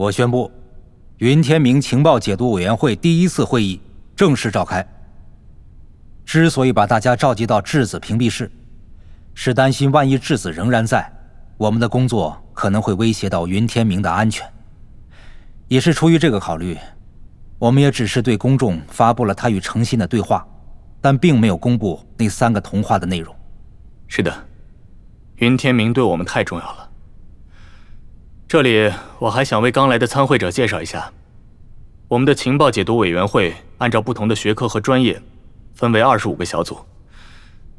我宣布，云天明情报解读委员会第一次会议正式召开。之所以把大家召集到质子屏蔽室，是担心万一质子仍然在，我们的工作可能会威胁到云天明的安全。也是出于这个考虑，我们也只是对公众发布了他与程心的对话，但并没有公布那三个童话的内容。是的，云天明对我们太重要了。这里我还想为刚来的参会者介绍一下，我们的情报解读委员会按照不同的学科和专业，分为二十五个小组。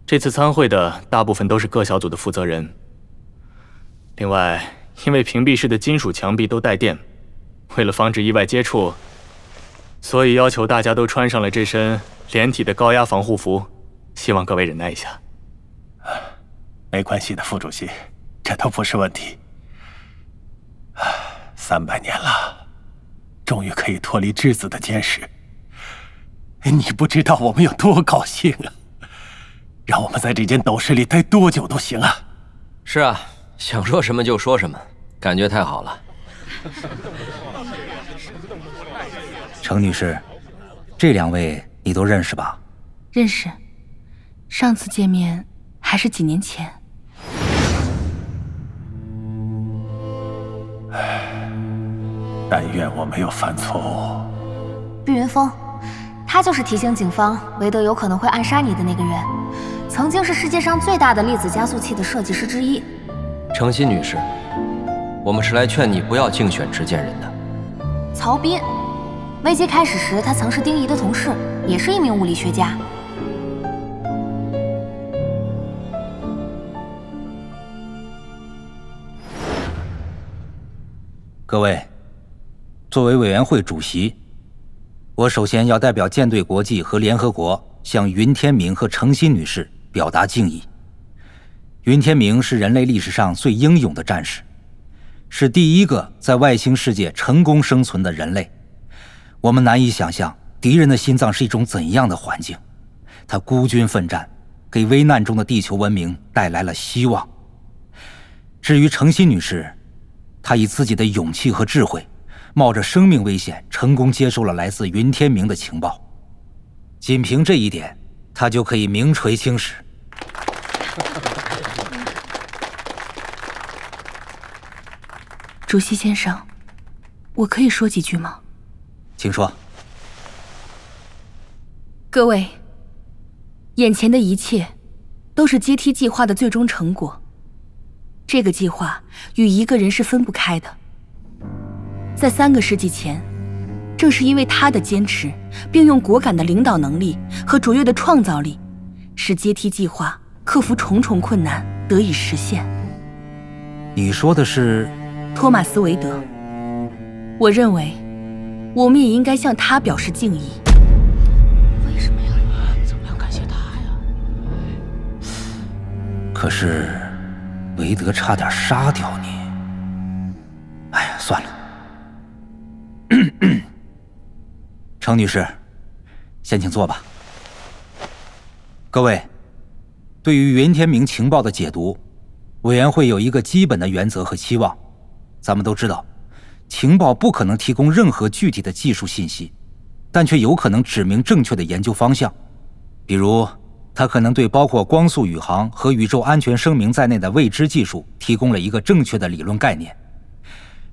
这次参会的大部分都是各小组的负责人。另外，因为屏蔽室的金属墙壁都带电，为了防止意外接触，所以要求大家都穿上了这身连体的高压防护服。希望各位忍耐一下。没关系的，副主席，这都不是问题。三百年了，终于可以脱离质子的监视。你不知道我们有多高兴啊！让我们在这间斗室里待多久都行啊！是啊，想说什么就说什么，感觉太好了。程女士，这两位你都认识吧？认识，上次见面还是几年前。但愿我没有犯错误。碧云峰，他就是提醒警方韦德有可能会暗杀你的那个人，曾经是世界上最大的粒子加速器的设计师之一。程心女士，我们是来劝你不要竞选执剑人的。曹斌，危机开始时他曾是丁仪的同事，也是一名物理学家。各位。作为委员会主席，我首先要代表舰队国际和联合国向云天明和程心女士表达敬意。云天明是人类历史上最英勇的战士，是第一个在外星世界成功生存的人类。我们难以想象敌人的心脏是一种怎样的环境。他孤军奋战，给危难中的地球文明带来了希望。至于程心女士，她以自己的勇气和智慧。冒着生命危险，成功接收了来自云天明的情报。仅凭这一点，他就可以名垂青史。主席先生，我可以说几句吗？请说。各位，眼前的一切，都是阶梯计划的最终成果。这个计划与一个人是分不开的。在三个世纪前，正是因为他的坚持，并用果敢的领导能力和卓越的创造力，使阶梯计划克服重重困难得以实现。你说的是托马斯·韦德？我认为，我们也应该向他表示敬意。为什么呀？怎么要感谢他呀？可是，韦德差点杀掉你。哎呀，算了。程女士，先请坐吧。各位，对于云天明情报的解读，委员会有一个基本的原则和期望。咱们都知道，情报不可能提供任何具体的技术信息，但却有可能指明正确的研究方向。比如，它可能对包括光速宇航和宇宙安全声明在内的未知技术提供了一个正确的理论概念。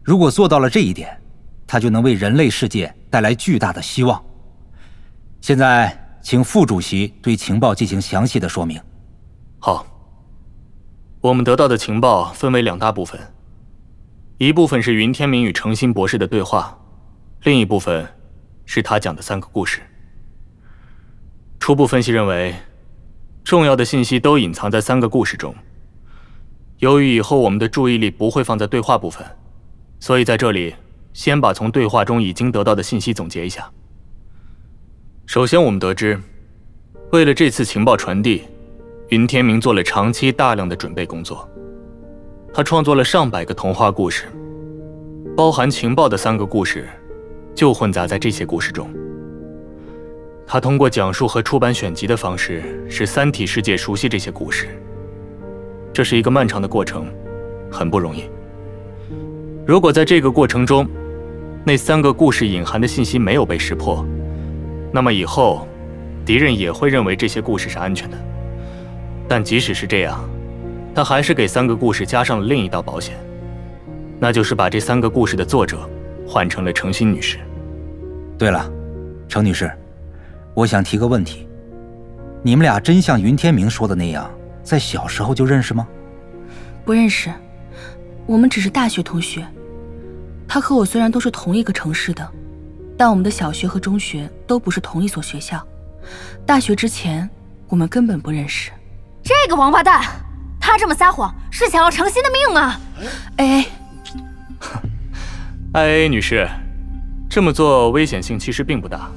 如果做到了这一点，它就能为人类世界带来巨大的希望。现在，请副主席对情报进行详细的说明。好，我们得到的情报分为两大部分，一部分是云天明与程心博士的对话，另一部分是他讲的三个故事。初步分析认为，重要的信息都隐藏在三个故事中。由于以后我们的注意力不会放在对话部分，所以在这里。先把从对话中已经得到的信息总结一下。首先，我们得知，为了这次情报传递，云天明做了长期大量的准备工作。他创作了上百个童话故事，包含情报的三个故事，就混杂在这些故事中。他通过讲述和出版选集的方式，使三体世界熟悉这些故事。这是一个漫长的过程，很不容易。如果在这个过程中，那三个故事隐含的信息没有被识破，那么以后，敌人也会认为这些故事是安全的。但即使是这样，他还是给三个故事加上了另一道保险，那就是把这三个故事的作者换成了程心女士。对了，程女士，我想提个问题：你们俩真像云天明说的那样，在小时候就认识吗？不认识，我们只是大学同学。他和我虽然都是同一个城市的，但我们的小学和中学都不是同一所学校。大学之前，我们根本不认识。这个王八蛋，他这么撒谎是想要程心的命吗？哎，艾 A 女士，这么做危险性其实并不大。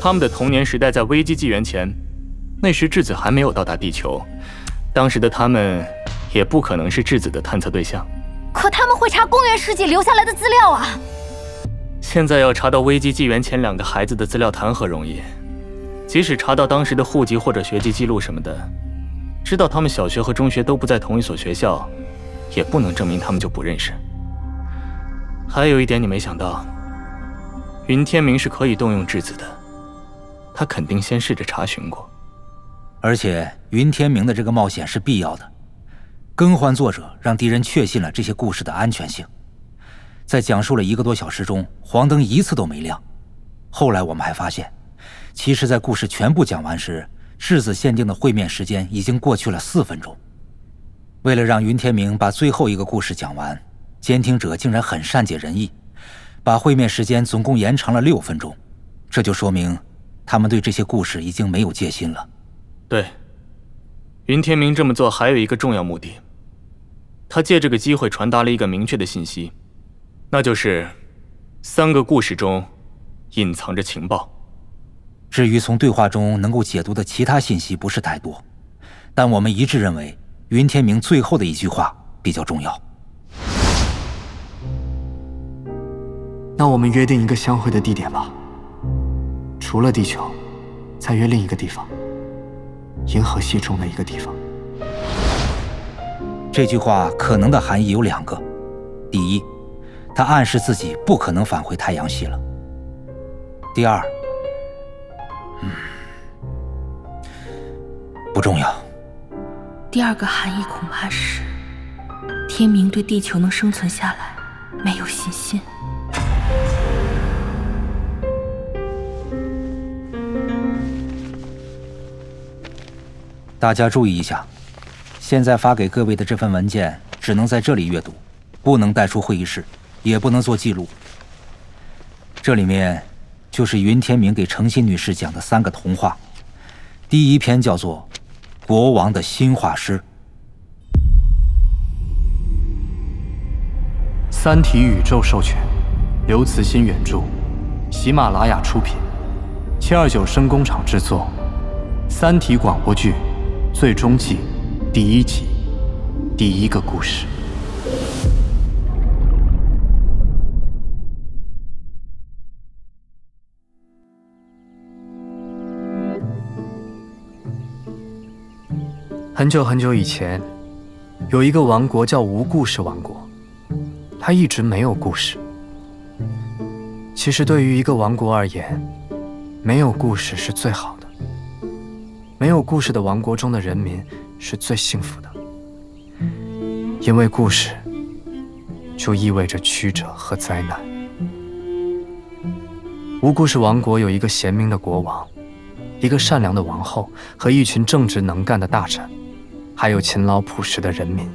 他们的童年时代在危机纪元前，那时质子还没有到达地球，当时的他们也不可能是质子的探测对象。可他们会查公元世纪留下来的资料啊！现在要查到危机纪元前两个孩子的资料谈何容易？即使查到当时的户籍或者学籍记录什么的，知道他们小学和中学都不在同一所学校，也不能证明他们就不认识。还有一点你没想到，云天明是可以动用质子的，他肯定先试着查询过。而且云天明的这个冒险是必要的。更换作者让敌人确信了这些故事的安全性。在讲述了一个多小时中，黄灯一次都没亮。后来我们还发现，其实，在故事全部讲完时，质子限定的会面时间已经过去了四分钟。为了让云天明把最后一个故事讲完，监听者竟然很善解人意，把会面时间总共延长了六分钟。这就说明，他们对这些故事已经没有戒心了。对，云天明这么做还有一个重要目的。他借这个机会传达了一个明确的信息，那就是三个故事中隐藏着情报。至于从对话中能够解读的其他信息不是太多，但我们一致认为云天明最后的一句话比较重要。那我们约定一个相会的地点吧。除了地球，再约另一个地方，银河系中的一个地方。这句话可能的含义有两个：第一，他暗示自己不可能返回太阳系了；第二，嗯，不重要。第二个含义恐怕是，天明对地球能生存下来没有信心。大家注意一下。现在发给各位的这份文件只能在这里阅读，不能带出会议室，也不能做记录。这里面就是云天明给程心女士讲的三个童话，第一篇叫做《国王的新画师》。三体宇宙授权，刘慈欣原著，喜马拉雅出品，七二九声工厂制作，《三体》广播剧《最终季》。第一集，第一个故事。很久很久以前，有一个王国叫无故事王国，它一直没有故事。其实，对于一个王国而言，没有故事是最好的。没有故事的王国中的人民。是最幸福的，因为故事就意味着曲折和灾难。无故事王国有一个贤明的国王，一个善良的王后和一群正直能干的大臣，还有勤劳朴实的人民。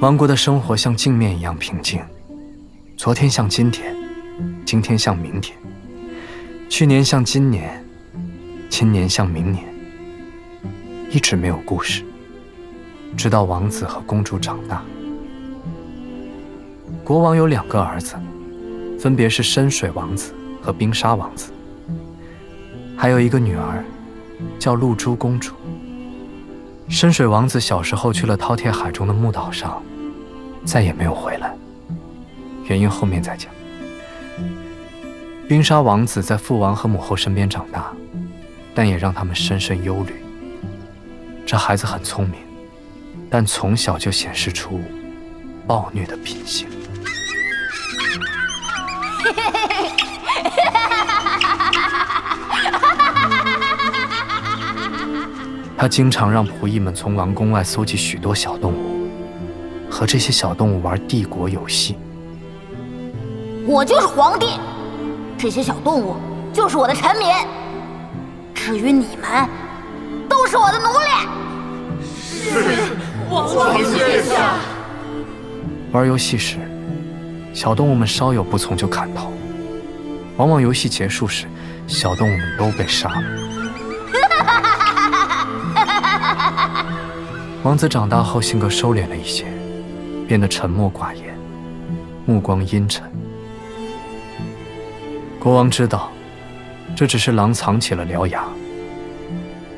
王国的生活像镜面一样平静，昨天像今天，今天像明天，去年像今年，今年像明年。一直没有故事，直到王子和公主长大。国王有两个儿子，分别是深水王子和冰沙王子，还有一个女儿，叫露珠公主。深水王子小时候去了饕餮海中的木岛上，再也没有回来，原因后面再讲。冰沙王子在父王和母后身边长大，但也让他们深深忧虑。这孩子很聪明，但从小就显示出暴虐的品性。他经常让仆役们从王宫外搜集许多小动物，和这些小动物玩帝国游戏。我就是皇帝，这些小动物就是我的臣民。至于你们，都是我的奴隶。是，王陛下。玩游戏时，小动物们稍有不从就砍头，往往游戏结束时，小动物们都被杀了。王子长大后性格收敛了一些，变得沉默寡言，目光阴沉。国王知道，这只是狼藏起了獠牙，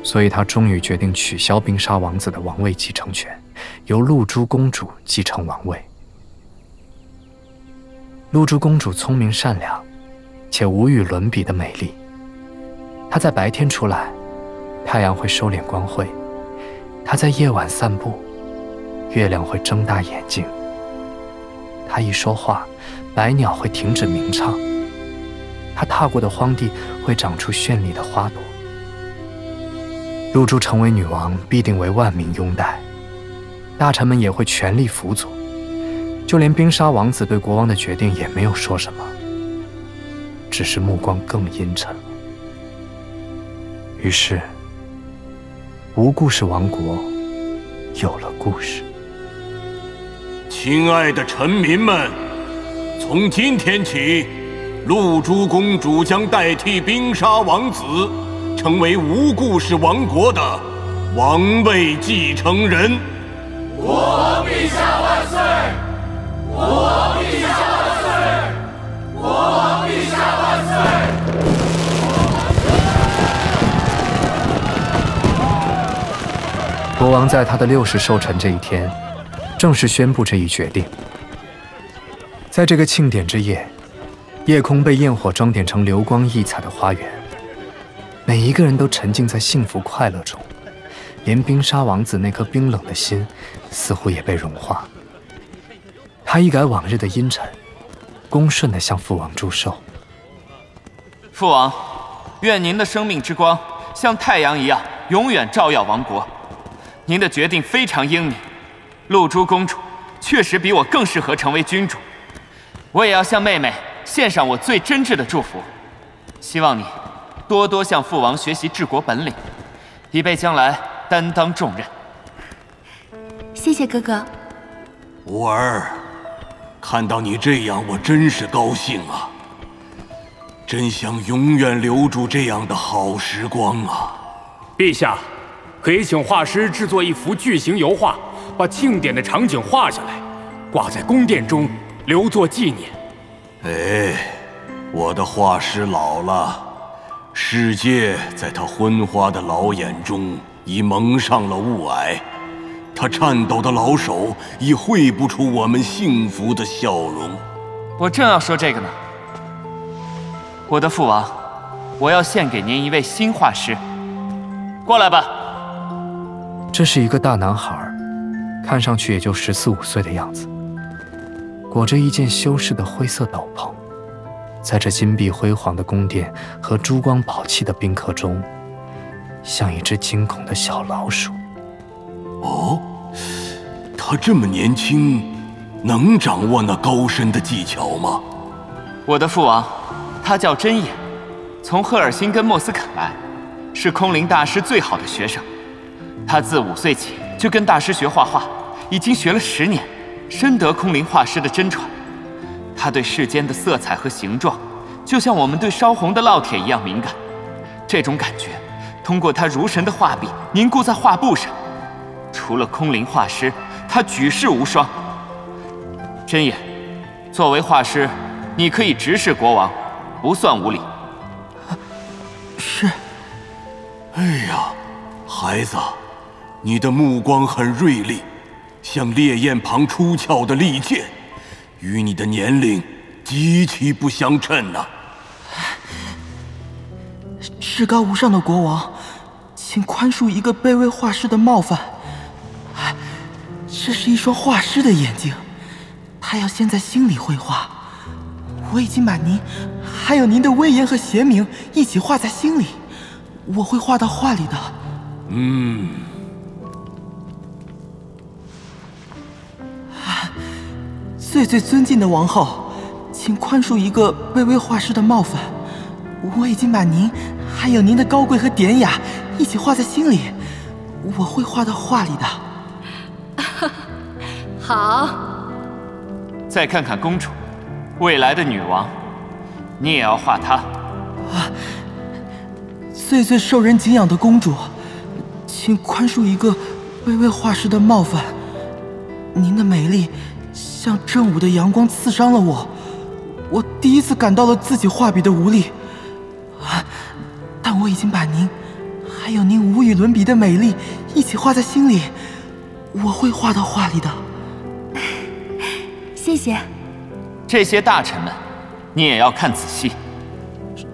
所以他终于决定取消冰沙王子的王位继承权，由露珠公主继承王位。露珠公主聪明善良，且无与伦比的美丽。她在白天出来，太阳会收敛光辉。她在夜晚散步，月亮会睁大眼睛。他一说话，百鸟会停止鸣唱。他踏过的荒地会长出绚丽的花朵。露珠成为女王，必定为万民拥戴，大臣们也会全力辅佐。就连冰沙王子对国王的决定也没有说什么，只是目光更阴沉了。于是。无故事王国有了故事。亲爱的臣民们，从今天起，露珠公主将代替冰沙王子，成为无故事王国的王位继承人。国王陛下万岁！国王陛下万岁！国王陛下万岁！国王在他的六十寿辰这一天，正式宣布这一决定。在这个庆典之夜，夜空被焰火装点成流光溢彩的花园，每一个人都沉浸在幸福快乐中，连冰沙王子那颗冰冷的心，似乎也被融化。他一改往日的阴沉，恭顺地向父王祝寿。父王，愿您的生命之光像太阳一样，永远照耀王国。您的决定非常英明，露珠公主确实比我更适合成为君主。我也要向妹妹献上我最真挚的祝福，希望你多多向父王学习治国本领，以备将来担当重任。谢谢哥哥。吾儿，看到你这样，我真是高兴啊！真想永远留住这样的好时光啊！陛下。可以请画师制作一幅巨型油画，把庆典的场景画下来，挂在宫殿中，留作纪念。哎，我的画师老了，世界在他昏花的老眼中已蒙上了雾霭，他颤抖的老手已绘不出我们幸福的笑容。我正要说这个呢，我的父王，我要献给您一位新画师，过来吧。这是一个大男孩，看上去也就十四五岁的样子，裹着一件修饰的灰色斗篷，在这金碧辉煌的宫殿和珠光宝气的宾客中，像一只惊恐的小老鼠。哦，他这么年轻，能掌握那高深的技巧吗？我的父王，他叫真眼，从赫尔辛根莫斯肯来，是空灵大师最好的学生。他自五岁起就跟大师学画画，已经学了十年，深得空灵画师的真传。他对世间的色彩和形状，就像我们对烧红的烙铁一样敏感。这种感觉，通过他如神的画笔凝固在画布上。除了空灵画师，他举世无双。真言，作为画师，你可以直视国王，不算无礼。是。哎呀，孩子。你的目光很锐利，像烈焰旁出鞘的利剑，与你的年龄极其不相称呐。至高无上的国王，请宽恕一个卑微画师的冒犯。这是一双画师的眼睛，他要先在心里绘画，我已经把您，还有您的威严和贤明一起画在心里，我会画到画里的。嗯。最最尊敬的王后，请宽恕一个卑微画师的冒犯。我已经把您，还有您的高贵和典雅一起画在心里，我会画到画里的。好。再看看公主，未来的女王，你也要画她。啊，最最受人敬仰的公主，请宽恕一个卑微画师的冒犯。您的美丽。像正午的阳光刺伤了我，我第一次感到了自己画笔的无力。啊！但我已经把您，还有您无与伦比的美丽一起画在心里，我会画到画里的。谢谢。这些大臣们，你也要看仔细。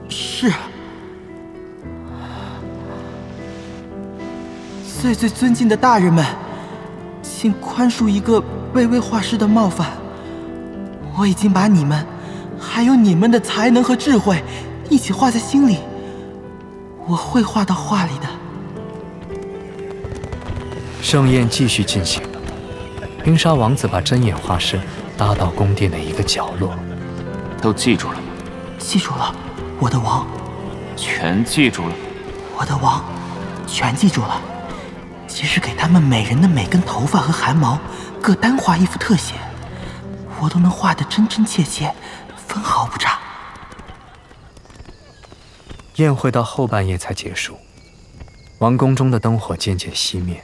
是。最最尊敬的大人们，请宽恕一个。卑微画师的冒犯，我已经把你们，还有你们的才能和智慧，一起画在心里。我会画到画里的。盛宴继续进行，冰沙王子把针眼画师搭到宫殿的一个角落。都记住了吗？记住了，我的王。全记住了。我的王，全记住了。即使给他们每人的每根头发和汗毛。各单画一幅特写，我都能画得真真切切，分毫不差。宴会到后半夜才结束，王宫中的灯火渐渐熄灭，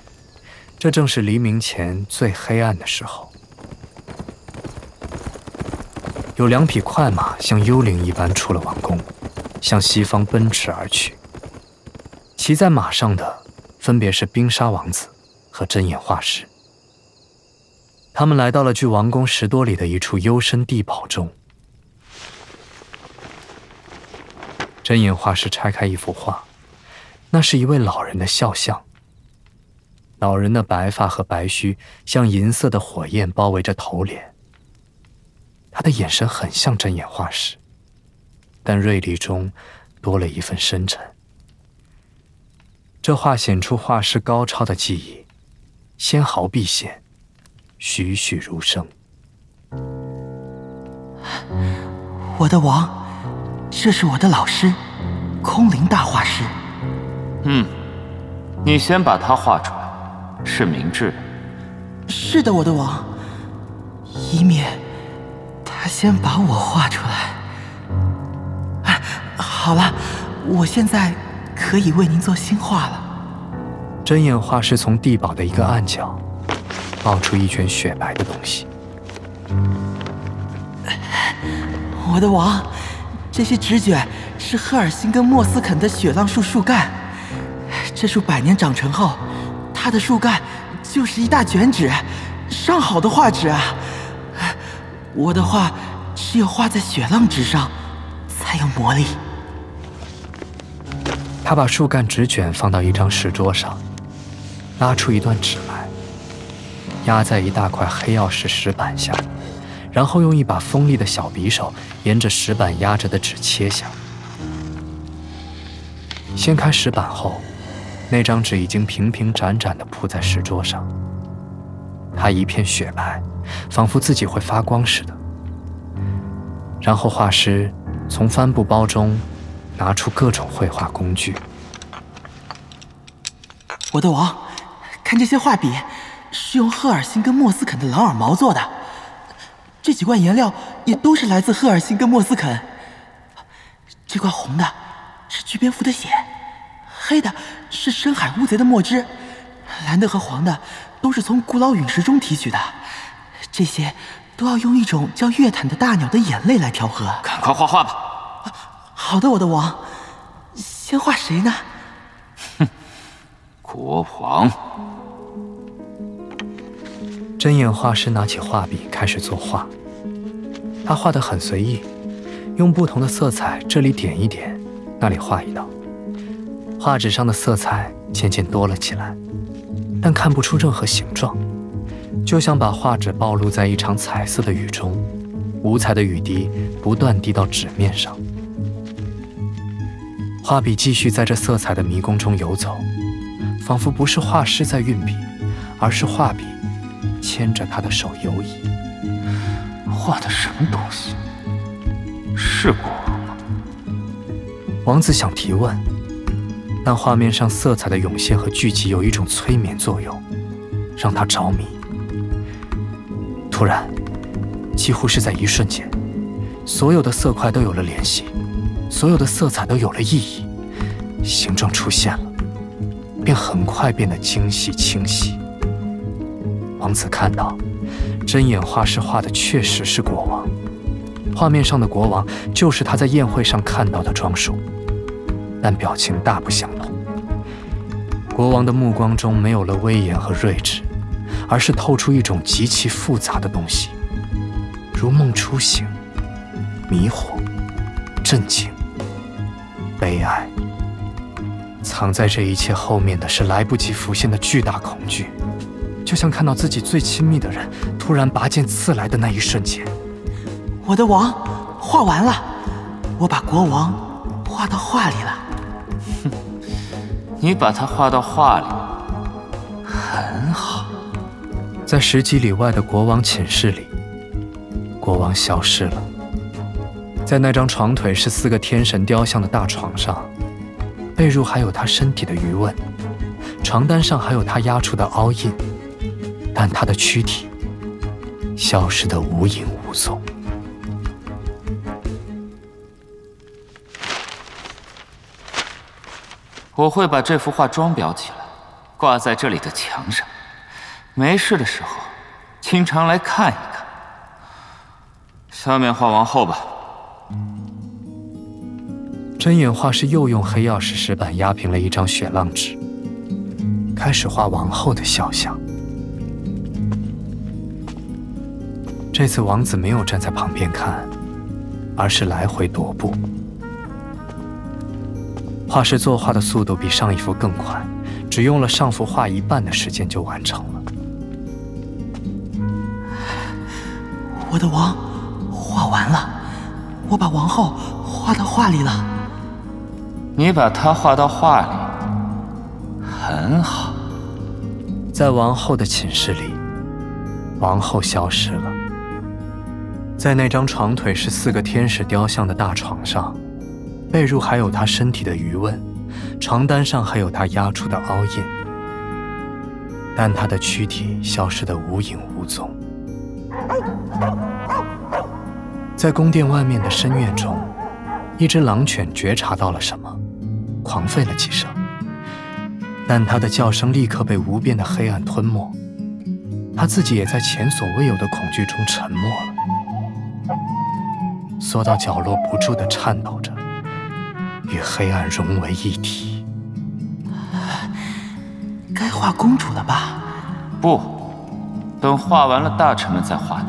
这正是黎明前最黑暗的时候。有两匹快马像幽灵一般出了王宫，向西方奔驰而去。骑在马上的分别是冰沙王子和针眼画师。他们来到了距王宫十多里的一处幽深地堡中。针眼画师拆开一幅画，那是一位老人的肖像。老人的白发和白须像银色的火焰包围着头脸。他的眼神很像针眼画师，但锐利中多了一份深沉。这画显出画师高超的技艺，纤毫毕现。栩栩如生，我的王，这是我的老师，空灵大画师。嗯，你先把他画出来，是明智的。是的，我的王，以免他先把我画出来。好了，我现在可以为您做新画了。针眼画师从地堡的一个暗角。冒出一圈雪白的东西。我的王，这些纸卷是赫尔辛根莫斯肯的雪浪树树干。这树百年长成后，它的树干就是一大卷纸，上好的画纸啊！我的画只有画在雪浪纸上，才有魔力。他把树干纸卷放到一张石桌上，拉出一段纸来。压在一大块黑曜石石板下，然后用一把锋利的小匕首沿着石板压着的纸切下。掀开石板后，那张纸已经平平展展地铺在石桌上。它一片雪白，仿佛自己会发光似的。然后画师从帆布包中拿出各种绘画工具。我的王，看这些画笔。是用赫尔辛根莫斯肯的狼耳毛做的，这几罐颜料也都是来自赫尔辛根莫斯肯。这罐红的是巨蝙蝠的血，黑的是深海乌贼的墨汁，蓝的和黄的都是从古老陨石中提取的。这些都要用一种叫月坦的大鸟的眼泪来调和。赶快画画吧。好的，我的王。先画谁呢？哼，国王。针眼画师拿起画笔开始作画。他画得很随意，用不同的色彩这里点一点，那里画一道。画纸上的色彩渐渐多了起来，但看不出任何形状，就像把画纸暴露在一场彩色的雨中，五彩的雨滴不断滴到纸面上。画笔继续在这色彩的迷宫中游走，仿佛不是画师在运笔，而是画笔牵着他的手游移。画的什么东西？是国王吗？王子想提问，但画面上色彩的涌现和聚集有一种催眠作用，让他着迷。突然，几乎是在一瞬间，所有的色块都有了联系，所有的色彩都有了意义，形状出现了，便很快变得精细清晰。王子看到，针眼画师画的确实是国王，画面上的国王就是他在宴会上看到的装束，但表情大不相同。国王的目光中没有了威严和睿智。而是透出一种极其复杂的东西，如梦初醒、迷惑、震惊、悲哀。藏在这一切后面的是来不及浮现的巨大恐惧，就像看到自己最亲密的人突然拔剑刺来的那一瞬间。我的王画完了，我把国王画到画里了。哼，你把他画到画里，很好。在十几里外的国王寝室里，国王消失了。在那张床腿是四个天神雕像的大床上，被褥还有他身体的余温，床单上还有他压出的凹印，但他的躯体消失得无影无踪。我会把这幅画装裱起来，挂在这里的墙上。没事的时候，经常来看一看。下面画王后吧。针眼画师又用黑曜石石板压平了一张雪浪纸，开始画王后的肖像。这次王子没有站在旁边看，而是来回踱步。画师作画的速度比上一幅更快，只用了上幅画一半的时间就完成了。我的王画完了，我把王后画到画里了。你把她画到画里，很好。在王后的寝室里，王后消失了。在那张床腿是四个天使雕像的大床上，被褥还有她身体的余温，床单上还有她压出的凹印，但她的躯体消失得无影无踪。在宫殿外面的深院中，一只狼犬觉察到了什么，狂吠了几声，但它的叫声立刻被无边的黑暗吞没，他自己也在前所未有的恐惧中沉默了，缩到角落，不住地颤抖着，与黑暗融为一体。该画公主了吧？不，等画完了，大臣们再画的。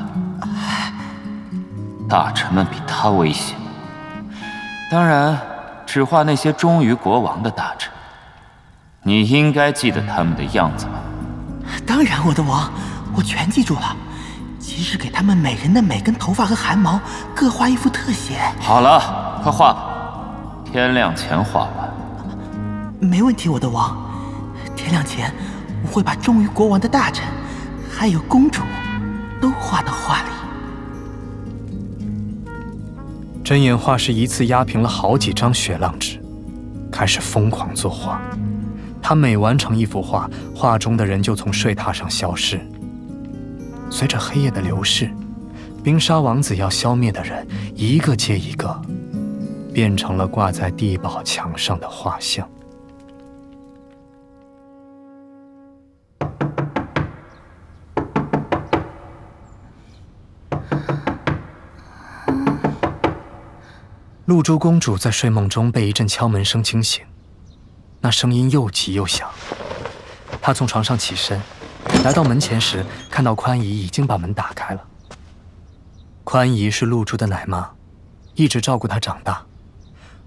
大臣们比他危险，当然只画那些忠于国王的大臣。你应该记得他们的样子吧？当然，我的王，我全记住了。即使给他们每人的每根头发和汗毛各画一幅特写。好了，快画吧，天亮前画完。没问题，我的王。天亮前，我会把忠于国王的大臣，还有公主，都画到画里。针眼画师一次压平了好几张雪浪纸，开始疯狂作画。他每完成一幅画，画中的人就从睡榻上消失。随着黑夜的流逝，冰沙王子要消灭的人一个接一个，变成了挂在地堡墙上的画像。露珠公主在睡梦中被一阵敲门声惊醒，那声音又急又响。她从床上起身，来到门前时，看到宽姨已经把门打开了。宽姨是露珠的奶妈，一直照顾她长大。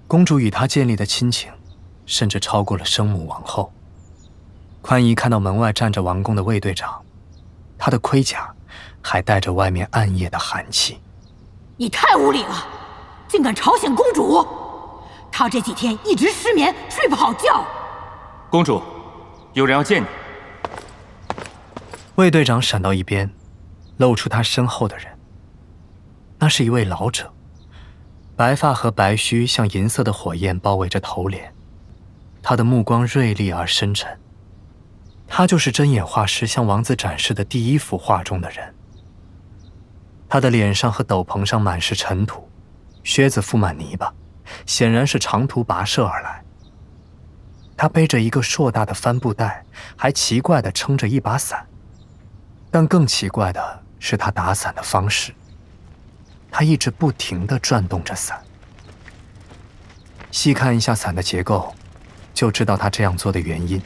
公主与她建立的亲情，甚至超过了生母王后。宽姨看到门外站着王宫的卫队长，他的盔甲还带着外面暗夜的寒气。你太无礼了，竟敢吵醒公主！她这几天一直失眠，睡不好觉。公主，有人要见你。卫队长闪到一边，露出他身后的人。那是一位老者，白发和白须像银色的火焰包围着头脸，他的目光锐利而深沉。他就是针眼画师向王子展示的第一幅画中的人。他的脸上和斗篷上满是尘土，靴子覆满泥巴，显然是长途跋涉而来。他背着一个硕大的帆布袋，还奇怪地撑着一把伞。但更奇怪的是他打伞的方式。他一直不停地转动着伞。细看一下伞的结构，就知道他这样做的原因。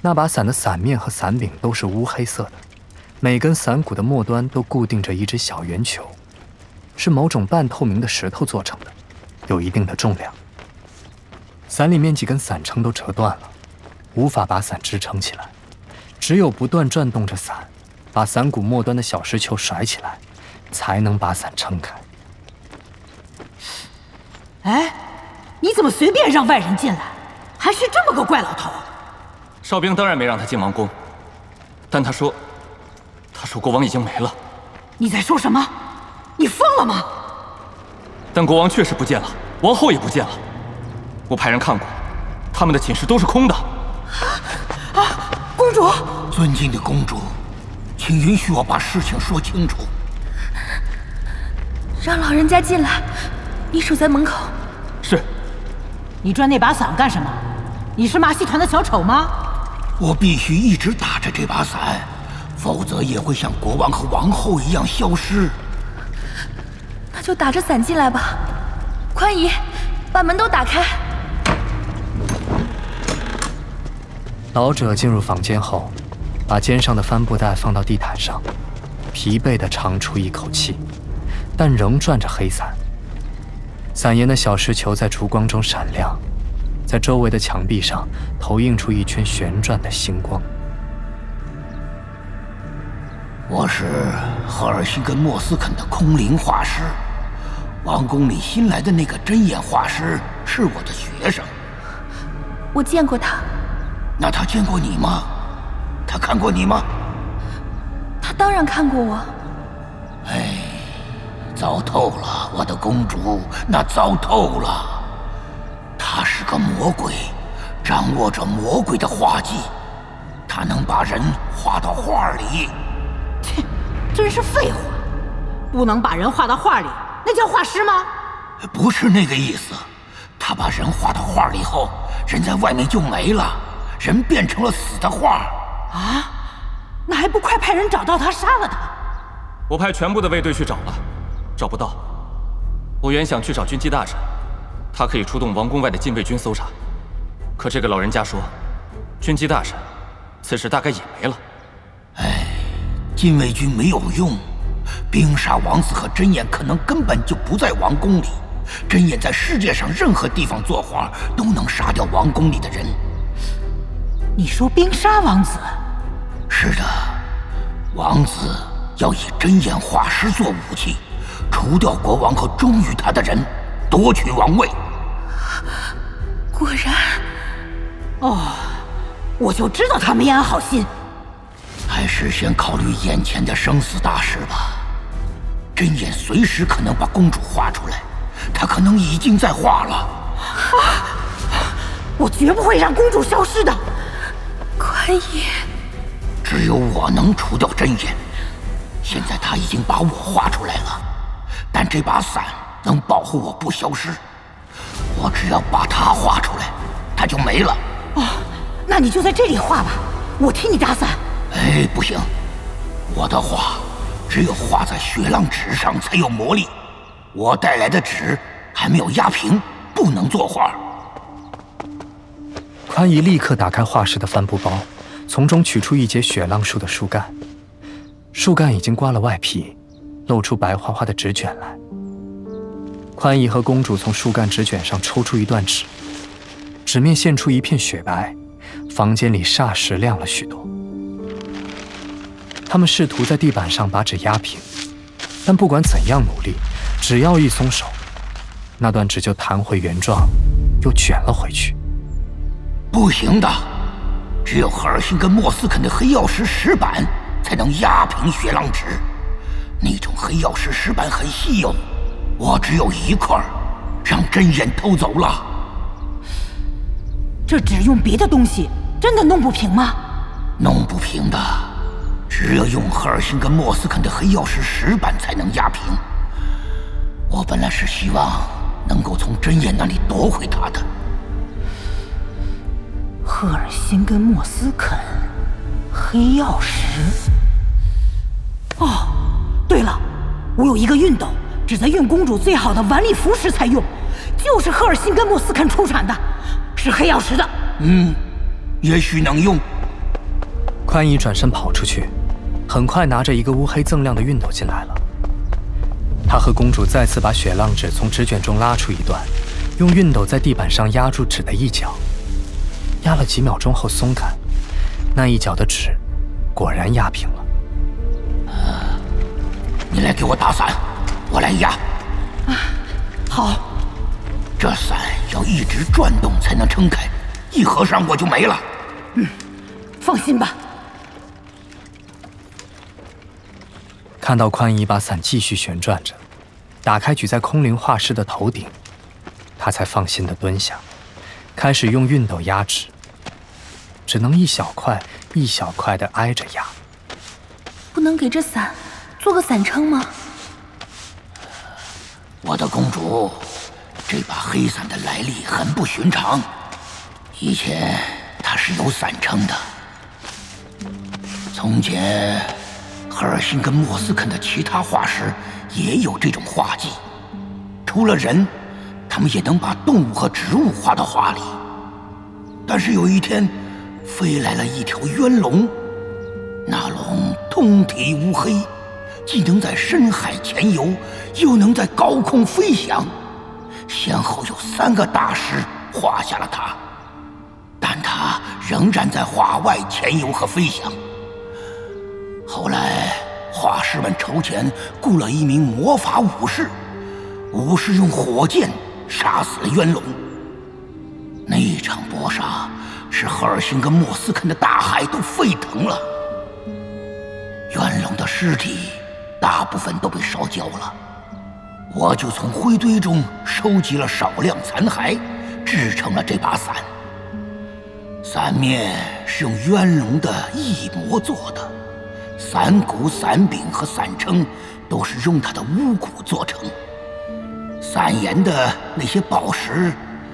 那把伞的伞面和伞柄都是乌黑色的。每根伞骨的末端都固定着一只小圆球，是某种半透明的石头做成的，有一定的重量。伞里面几根伞撑都折断了，无法把伞支撑起来，只有不断转动着伞，把伞骨末端的小石球甩起来，才能把伞撑开。哎，你怎么随便让外人进来？还是这么个怪老头？哨兵当然没让他进王宫，但他说。他说：“国王已经没了。”你在说什么？你疯了吗？但国王确实不见了，王后也不见了。我派人看过，他们的寝室都是空的。啊，公主！尊敬的公主，请允许我把事情说清楚。让老人家进来，你守在门口。是。你转那把伞干什么？你是马戏团的小丑吗？我必须一直打着这把伞。否则也会像国王和王后一样消失。那就打着伞进来吧，宽姨，把门都打开。老者进入房间后，把肩上的帆布袋放到地毯上，疲惫地长出一口气，但仍转着黑伞。伞沿的小石球在烛光中闪亮，在周围的墙壁上投映出一圈旋转的星光。我是赫尔辛根莫斯肯的空灵画师，王宫里新来的那个针眼画师是我的学生。我见过他。那他见过你吗？他看过你吗？他当然看过我。哎，糟透了，我的公主，那糟透了。他是个魔鬼，掌握着魔鬼的画技，他能把人画到画里。切，真是废话！不能把人画到画里，那叫画师吗？不是那个意思。他把人画到画里后，人在外面就没了，人变成了死的画。啊？那还不快派人找到他，杀了他？我派全部的卫队去找了，找不到。我原想去找军机大臣，他可以出动王宫外的禁卫军搜查。可这个老人家说，军机大臣此时大概也没了。哎。禁卫军没有用，冰沙王子和针眼可能根本就不在王宫里。针眼在世界上任何地方作画都能杀掉王宫里的人。你说冰沙王子？是的，王子要以针眼画师做武器，除掉国王和忠于他的人，夺取王位。果然，哦，我就知道他没安好心。还是先考虑眼前的生死大事吧。针眼随时可能把公主画出来，他可能已经在画了。啊！我绝不会让公主消失的。宽爷，只有我能除掉针眼。现在他已经把我画出来了，但这把伞能保护我不消失。我只要把它画出来，它就没了。哦，那你就在这里画吧，我替你打伞。哎，不行！我的画只有画在雪浪纸上才有魔力，我带来的纸还没有压平，不能作画。宽姨立刻打开画室的帆布包，从中取出一截雪浪树的树干，树干已经刮了外皮，露出白花花的纸卷来。宽姨和公主从树干纸卷上抽出一段纸，纸面现出一片雪白，房间里霎时亮了许多。他们试图在地板上把纸压平，但不管怎样努力，只要一松手，那段纸就弹回原状，又卷了回去。不行的，只有赫尔辛跟莫斯肯的黑曜石石板才能压平雪浪纸。那种黑曜石石板很稀有，我只有一块，让真眼偷走了。这纸用别的东西真的弄不平吗？弄不平的，只有用赫尔辛跟莫斯肯的黑曜石石板才能压平。我本来是希望能够从真眼那里夺回它的。赫尔辛跟莫斯肯，黑曜石。哦，对了，我有一个熨斗，只在熨公主最好的晚礼服时才用，就是赫尔辛跟莫斯肯出产的，是黑曜石的。嗯，也许能用。宽衣转身跑出去，很快拿着一个乌黑锃亮的熨斗进来了。他和公主再次把雪浪纸从纸卷中拉出一段，用熨斗在地板上压住纸的一角，压了几秒钟后松开，那一角的纸果然压平了。你来给我打伞，我来压。啊好，这伞要一直转动才能撑开，一合上我就没了。嗯，放心吧。看到宽衣把伞继续旋转着，打开举在空灵画师的头顶，他才放心的蹲下，开始用熨斗压纸。只能一小块一小块的挨着压。不能给这伞做个伞撑吗？我的公主，这把黑伞的来历很不寻常。以前它是有伞撑的。从前，赫尔辛跟莫斯肯的其他化石也有这种画技。除了人，他们也能把动物和植物画到画里。但是有一天，飞来了一条冤龙，那龙通体乌黑，既能在深海潜游，又能在高空飞翔。先后有三个大师画下了它，但它仍然在画外潜游和飞翔。后来，画师们筹钱雇了一名魔法武士，武士用火箭杀死了渊龙。那一场搏杀。使赫尔辛跟莫斯肯的大海都沸腾了，渊龙的尸体大部分都被烧焦了，我就从灰堆中收集了少量残骸，制成了这把伞。伞面是用渊龙的翼膜做的，伞骨、伞柄和伞撑都是用它的乌骨做成，伞沿的那些宝石。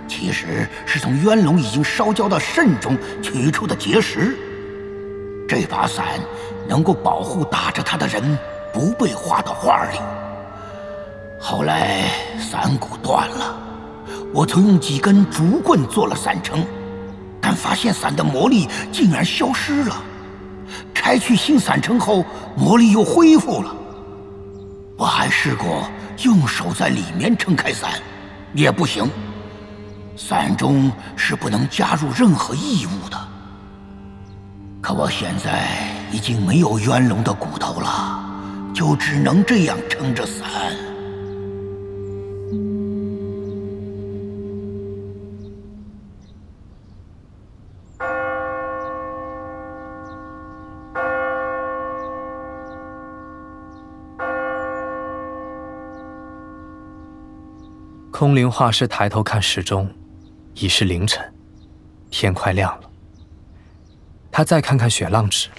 其实是从渊龙已经烧焦的肾中取出的结石。这把伞能够保护打着它的人不被划到画里。后来伞骨断了，我曾用几根竹棍做了伞撑，但发现伞的魔力竟然消失了。拆去新伞撑后，魔力又恢复了。我还试过用手在里面撑开伞，也不行。伞中是不能加入任何异物的。可我现在已经没有渊龙的骨头了，就只能这样撑着伞。空灵画师抬头看时钟。已是凌晨，天快亮了。他再看看雪浪纸，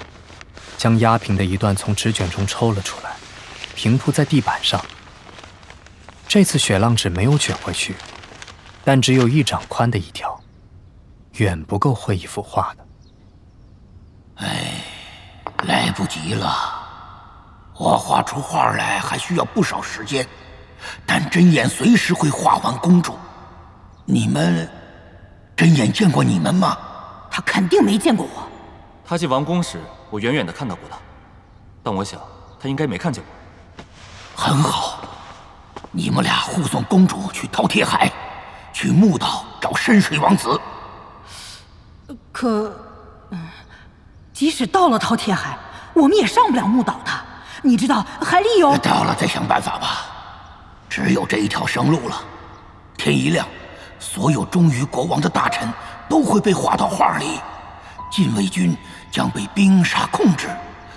将压平的一段从纸卷中抽了出来，平铺在地板上。这次雪浪纸没有卷回去，但只有一掌宽的一条，远不够绘一幅画的。哎，来不及了！我画出画来还需要不少时间，但针眼随时会化完公主。你们。真眼见过你们吗？他肯定没见过我。他进王宫时，我远远的看到过他，但我想他应该没看见我。很好，你们俩护送公主去饕餮海，去墓岛找深水王子。可，即使到了饕餮海，我们也上不了墓岛的。你知道海里有……到了再想办法吧，只有这一条生路了。天一亮，所有忠于国王的大臣都会被划到画里，禁卫军将被冰沙控制，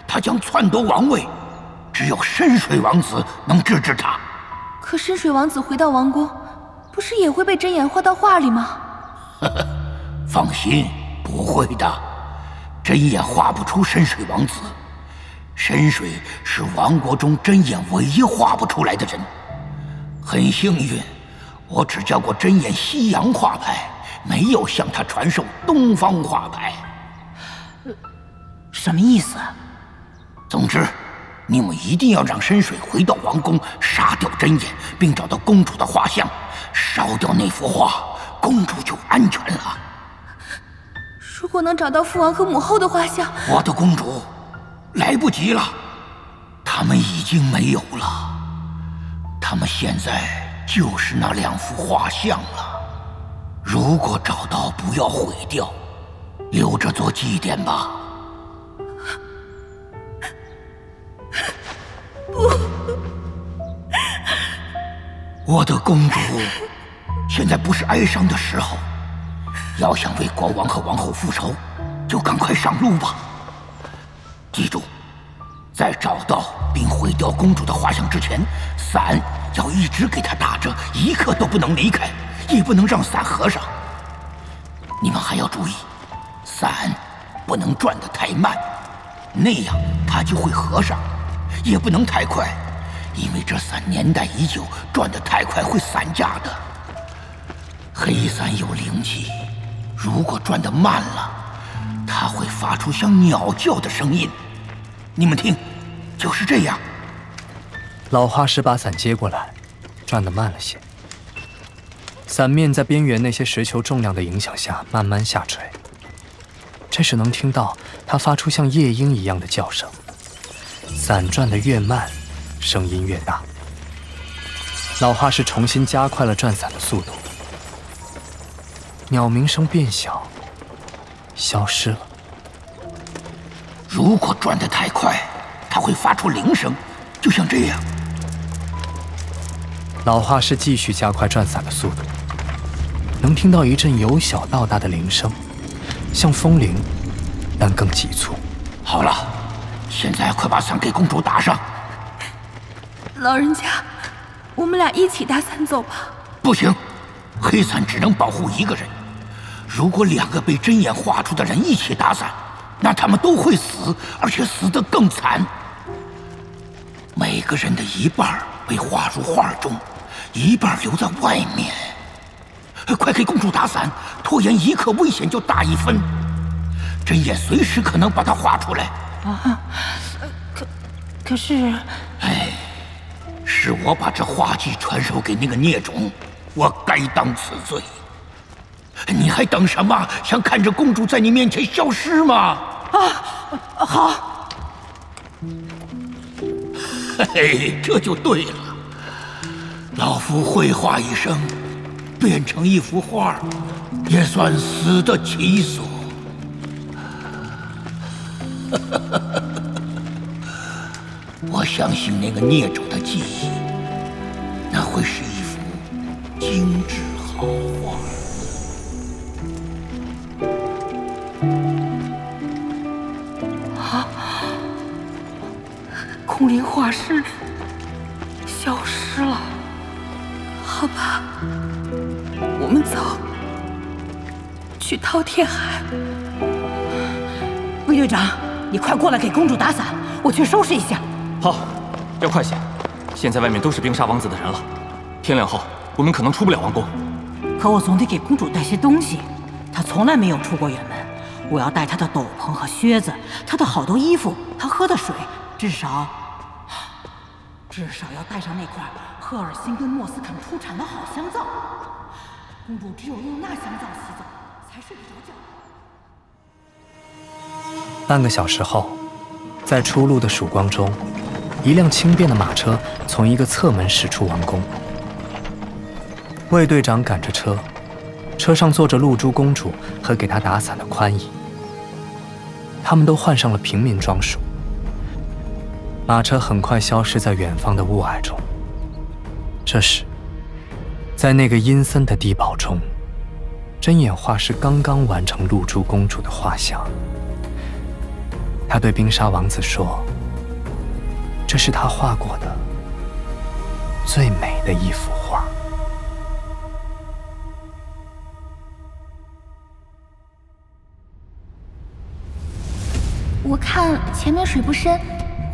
他将篡夺王位，只有深水王子能制止他。可深水王子回到王宫，不是也会被针眼画到画里吗？呵呵，放心，不会的，针眼画不出深水王子。深水是王国中针眼唯一画不出来的人。很幸运，我只教过真眼西洋画派，没有向他传授东方画派。什么意思？总之，你们一定要让深水回到王宫，杀掉真眼，并找到公主的画像，烧掉那幅画，公主就安全了。如果能找到父王和母后的画像，我的公主。来不及了，他们已经没有了。他们现在就是那两幅画像了。如果找到，不要毁掉，留着做祭奠吧。不，我的公主，现在不是哀伤的时候。要想为国王和王后复仇，就赶快上路吧。记住，在找到并毁掉公主的画像之前，伞要一直给她打着，一刻都不能离开，也不能让伞合上。你们还要注意，伞不能转得太慢，那样它就会合上；也不能太快，因为这伞年代已久，转得太快会散架的。黑伞有灵气，如果转得慢了。它会发出像鸟叫的声音，你们听，就是这样。老画师把伞接过来，转得慢了些。伞面在边缘那些石球重量的影响下慢慢下垂。这时能听到它发出像夜莺一样的叫声。伞转得越慢，声音越大。老画师重新加快了转伞的速度，鸟鸣声变小。消失了。如果转得太快，它会发出铃声，就像这样。老画师继续加快转伞的速度，能听到一阵由小到大的铃声，像风铃，但更急促。好了，现在快把伞给公主打上。老人家，我们俩一起打伞走吧。不行，黑伞只能保护一个人。如果两个被针眼画出的人一起打伞，那他们都会死，而且死得更惨。每个人的一半被画入画中，一半留在外面。快给公主打伞，拖延一刻危险就大一分。针眼随时可能把它画出来。啊，可可是，哎，是我把这画技传授给那个孽种，我该当此罪。你还等什么？想看着公主在你面前消失吗？啊，好。嘿，这就对了。老夫绘画一生，变成一幅画，也算死得其所。我相信那个孽种的记忆，那会是一幅精致好画。空灵画师消失了，好吧，我们走，去饕餮海。魏队长，你快过来给公主打伞，我去收拾一下。好，要快些，现在外面都是冰沙王子的人了，天亮后我们可能出不了王宫。可我总得给公主带些东西，她从来没有出过远门，我要带她的斗篷和靴子，她的好多衣服，她喝的水，至少。至少要带上那块赫尔辛根莫斯肯出产的好香皂。公主只有用那香皂洗澡，才睡得着觉。半个小时后，在初露的曙光中，一辆轻便的马车从一个侧门驶出王宫。卫队长赶着车，车上坐着露珠公主和给她打伞的宽姨。他们都换上了平民装束。马车很快消失在远方的雾霭中。这时，在那个阴森的地堡中，针眼画师刚刚完成露珠公主的画像。他对冰沙王子说：“这是他画过的最美的一幅画。”我看前面水不深，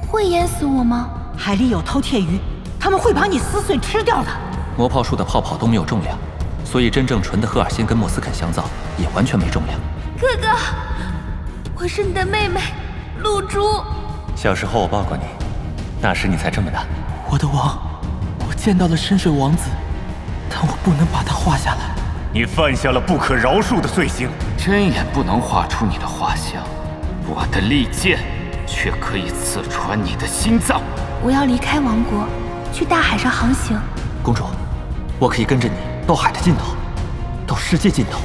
会淹死我吗？海里有饕餮鱼，他们会把你撕碎吃掉的。魔炮术的泡泡都没有重量，所以真正纯的赫尔辛跟莫斯肯香皂也完全没重量。哥哥，我是你的妹妹，露珠。小时候我抱过你，那时你才这么大。我的王，我见到了深水王子，但我不能把他画下来。你犯下了不可饶恕的罪行。真眼不能画出你的画像，我的利剑却可以刺穿你的心脏。我要离开王国，去大海上航行。公主，我可以跟着你到海的尽头，到世界尽头。